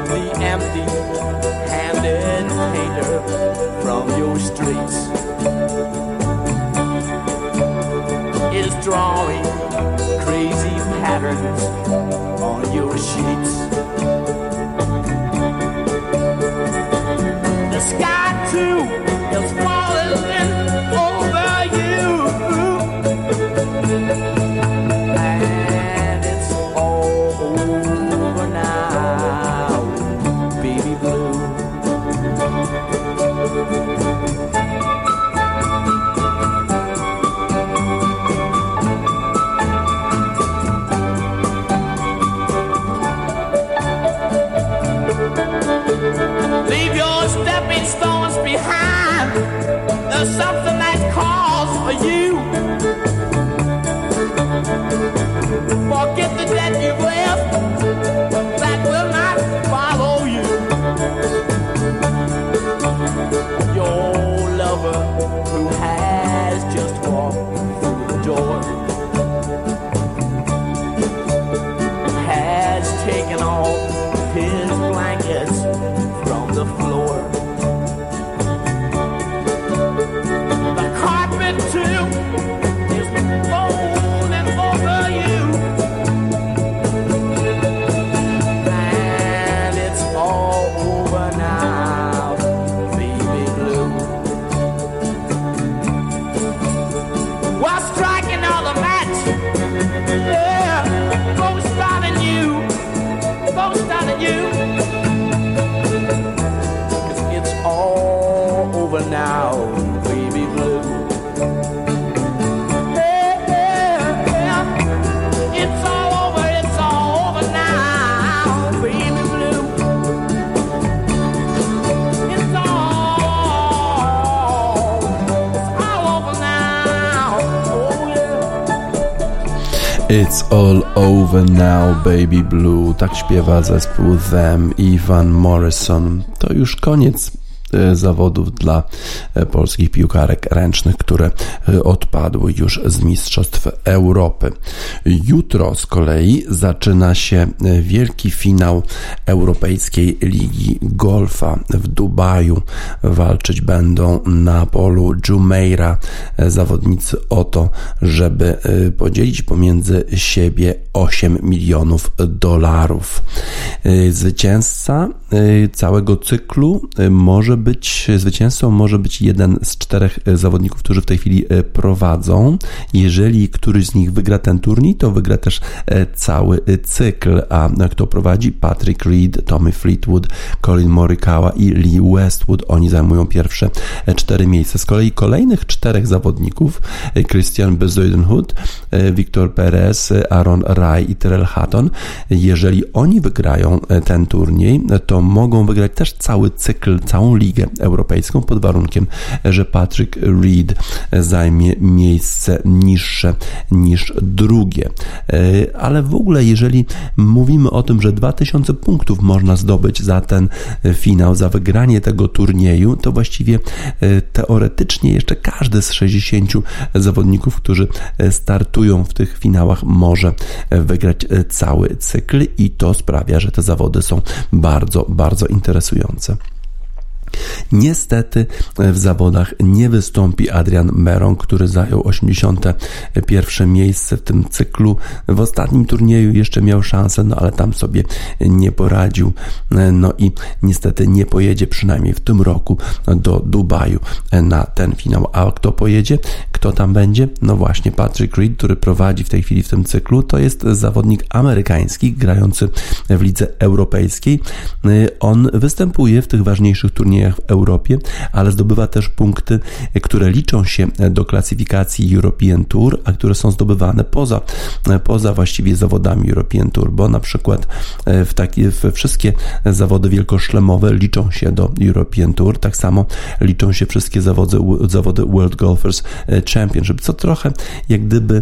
[SPEAKER 1] The empty-handed hater
[SPEAKER 3] from your streets is drawing crazy patterns on your sheets. Now, baby blue.
[SPEAKER 1] Tak śpiewa zespół Them i Van Morrison. To już koniec e, zawodów dla polskich piłkarek ręcznych, które e, odpadły już z Mistrzostw Europy. Jutro z kolei zaczyna się wielki finał Europejskiej Ligi Golfa w Dubaju. Walczyć będą na polu Jumeirah zawodnicy o to, żeby podzielić pomiędzy siebie 8 milionów dolarów. Zwycięzca całego cyklu może być, zwycięzcą może być jeden z czterech zawodników, którzy w tej chwili prowadzą. Jeżeli któryś z nich wygra ten turniej, to wygra też cały cykl. A kto prowadzi? Patrick Reed, Tommy Fleetwood, Colin Morikawa i Lee Westwood. Oni zajmują pierwsze cztery miejsca. Z kolei kolejnych czterech zawodników, Christian Bezuidenhout, Victor Perez, Aaron Rai i Tyrell Hatton, jeżeli oni wygrają ten turniej, to mogą wygrać też cały cykl, całą ligę europejską pod warunkiem, że Patrick Reed zajmie miejsce niższe niż drugie. Ale w ogóle, jeżeli mówimy o tym, że 2000 punktów można zdobyć za ten finał, za wygranie tego turnieju, to właściwie teoretycznie jeszcze każdy z 60 zawodników, którzy startują w tych finałach, może wygrać cały cykl i to sprawia, że te zawody są bardzo, bardzo interesujące. Niestety w zawodach nie wystąpi Adrian Meron, który zajął 81 miejsce w tym cyklu. W ostatnim turnieju jeszcze miał szansę, no ale tam sobie nie poradził. No i niestety nie pojedzie przynajmniej w tym roku do Dubaju na ten finał. A kto pojedzie? Kto tam będzie? No właśnie Patrick Reed, który prowadzi w tej chwili w tym cyklu. To jest zawodnik amerykański, grający w lidze europejskiej. On występuje w tych ważniejszych turniejach w Europie, ale zdobywa też punkty, które liczą się do klasyfikacji European Tour, a które są zdobywane poza, poza właściwie zawodami European Tour, bo na przykład w takie w wszystkie zawody wielkoszlemowe liczą się do European Tour, tak samo liczą się wszystkie zawody, zawody World Golfers Championship, co trochę jak gdyby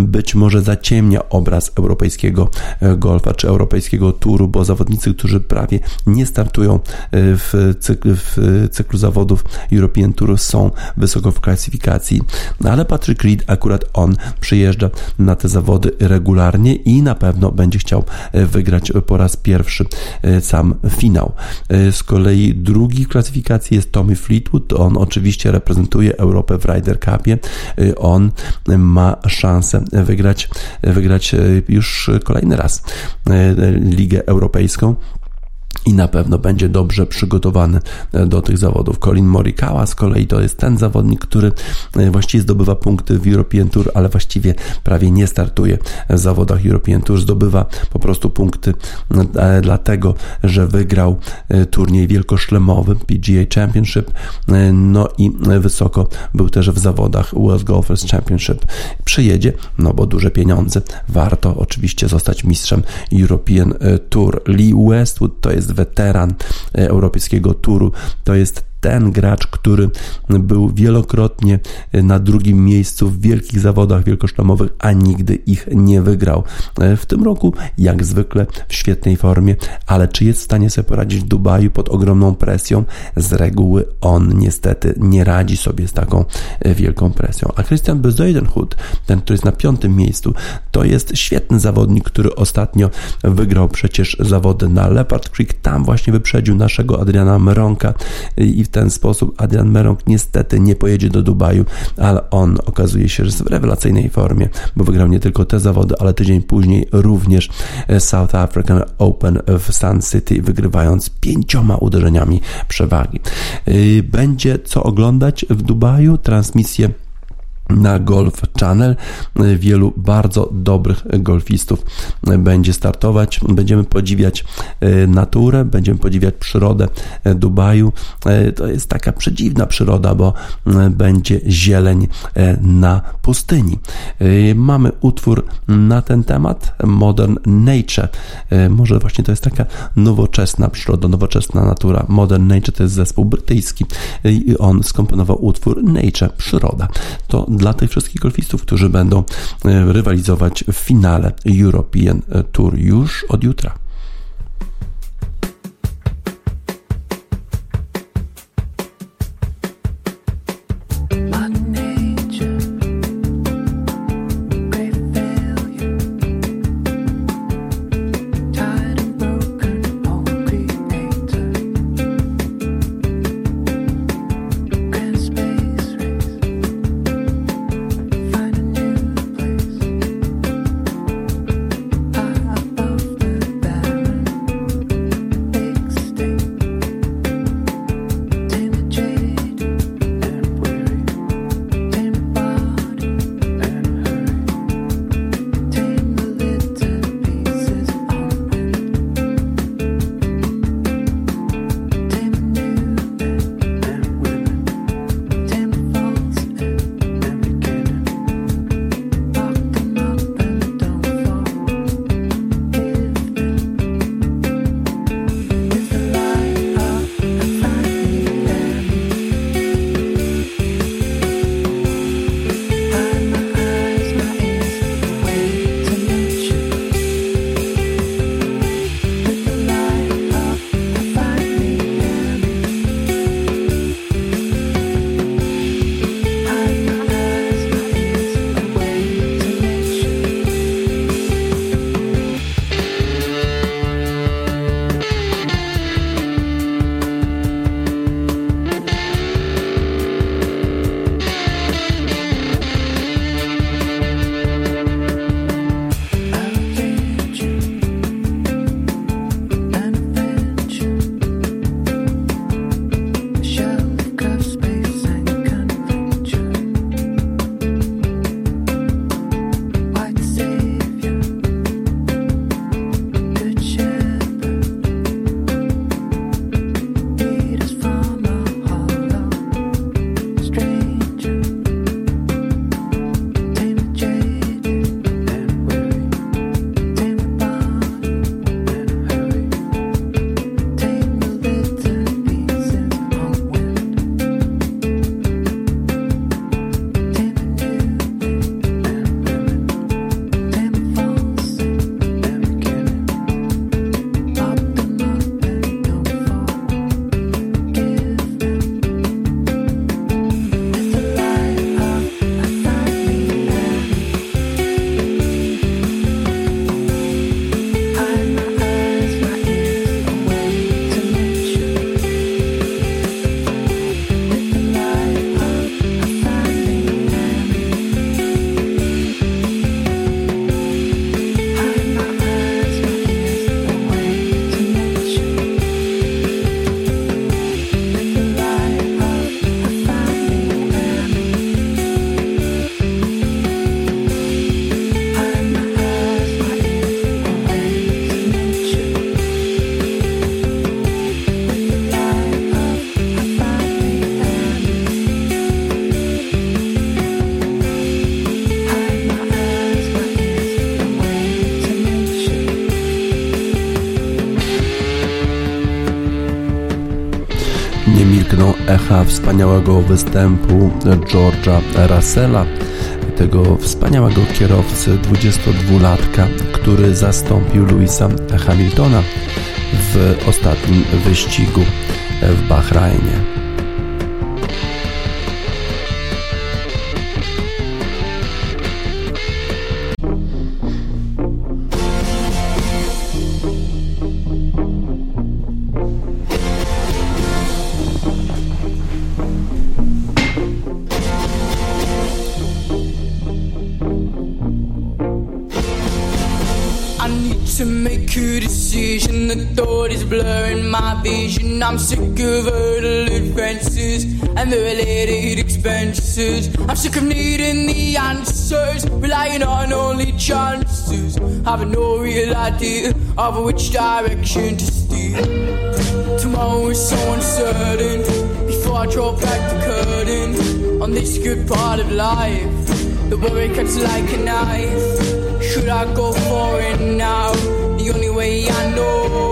[SPEAKER 1] być może zaciemnia obraz europejskiego golfa czy europejskiego turu, bo zawodnicy, którzy prawie nie startują w, cykl, w cyklu zawodów European Tour są wysoko w klasyfikacji. No, ale Patrick Reed, akurat on przyjeżdża na te zawody regularnie i na pewno będzie chciał wygrać po raz pierwszy sam finał. Z kolei drugi w klasyfikacji jest Tommy Fleetwood. On oczywiście reprezentuje Europę w Ryder Cupie. On ma szansę wygrać, wygrać już kolejny raz Ligę Europejską i na pewno będzie dobrze przygotowany e, do tych zawodów. Colin Morikawa z kolei to jest ten zawodnik, który e, właściwie zdobywa punkty w European Tour, ale właściwie prawie nie startuje w zawodach European Tour. Zdobywa po prostu punkty e, dlatego, że wygrał turniej wielkoszlemowy PGA Championship, no i wysoko był też w zawodach World Golfers Championship. Przyjedzie, no bo duże pieniądze. Warto oczywiście zostać mistrzem European Tour. Lee Westwood to jest weteran e, europejskiego turu. To jest ten gracz, który był wielokrotnie na drugim miejscu w wielkich zawodach wielkoszlemowych, a nigdy ich nie wygrał. W tym roku, jak zwykle, w świetnej formie, ale czy jest w stanie sobie poradzić w Dubaju pod ogromną presją? Z reguły on niestety nie radzi sobie z taką wielką presją. A Christian Bezuidenhut, ten, który jest na piątym miejscu, to jest świetny zawodnik, który ostatnio wygrał przecież zawody na Leopard Creek. Tam właśnie wyprzedził naszego Adriana Meronka i ten sposób Adrian Merong niestety nie pojedzie do Dubaju, ale on okazuje się, że jest w rewelacyjnej formie, bo wygrał nie tylko te zawody, ale tydzień później również e, South African Open w Sun City, wygrywając pięcioma uderzeniami przewagi. E, będzie co oglądać w Dubaju, transmisję na Golf Channel. Wielu bardzo dobrych golfistów będzie startować. Będziemy podziwiać e, naturę, będziemy podziwiać przyrodę e, Dubaju. E, to jest taka przedziwna przyroda, bo będzie zieleń na pustyni. Mamy utwór na ten temat Modern Nature. Może właśnie to jest taka nowoczesna przyroda, nowoczesna natura. Modern Nature to jest zespół brytyjski i on skomponował utwór Nature, przyroda. To dla tych wszystkich golfistów, którzy będą e, rywalizować w finale European Tour już od jutra. Wspaniałego występu George'a Russella, tego wspaniałego kierowcy 22-latka, który zastąpił Louisa Hamiltona w ostatnim wyścigu w Bahrajnie.
[SPEAKER 2] Hurdle advances and the related expenses. I'm sick of needing the answers, relying on only chances. Having no real idea of which direction to steer. Tomorrow is so uncertain. Before I draw back the curtain on this good part of life, the worry cuts like a knife. Should I go for it now? The only way I know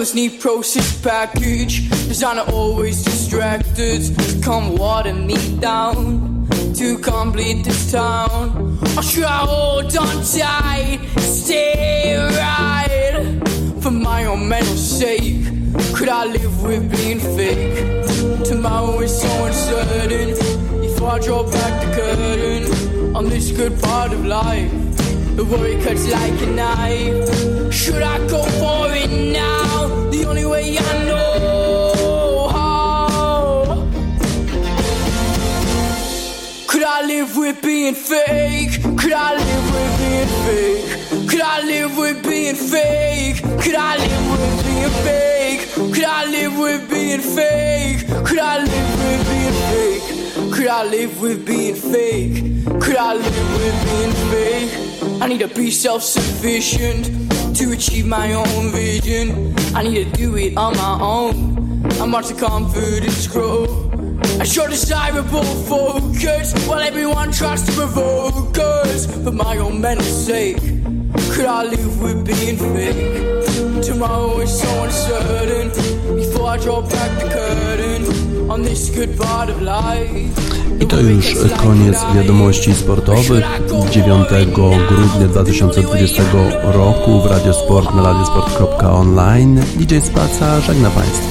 [SPEAKER 2] this neat process package. Designer always distracted. Come water me down. To complete this town. Or should I hold on tight? Stay right. For my own mental sake. Could I live with being fake? Tomorrow is so uncertain. If I draw back the curtain on this good part of life. The worry cuts like a knife. Should I go being fake? Could I live with being fake? Could I live with being fake? Could I live with being fake? Could I live with being fake? Could I live with being fake? Could I live with being fake? Could I live with being fake? I need to be self sufficient to achieve my own vision. I need to do it on my own. I watch the confidence grow. I show desirable focus while everyone tries to provoke us. For my own mental sake, could I live with being fake? Tomorrow is so uncertain. Before I draw back the curtain on this good part of life.
[SPEAKER 1] I to już koniec wiadomości sportowych 9 grudnia 2020 roku w Radiosport na radiosport.online. DJ Spaca żegna Państwa.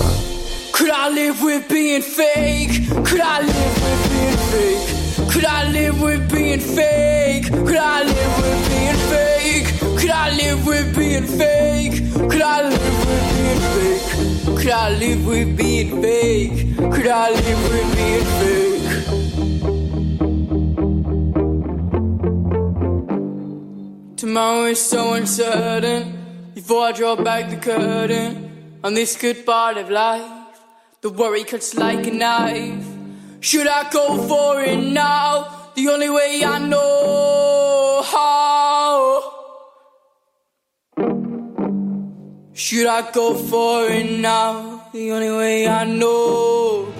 [SPEAKER 1] Could I live with being fake? Could I live with being fake? Could I live with being fake? Could I live with being fake? Could I live with being fake? Could I live with being fake? Could I live with being fake? Tomorrow is so uncertain. Before I draw back the curtain on this good part of life, the worry cuts like a knife. Should I go for it now? The only way I know how. Should I go for it now? The only way I know.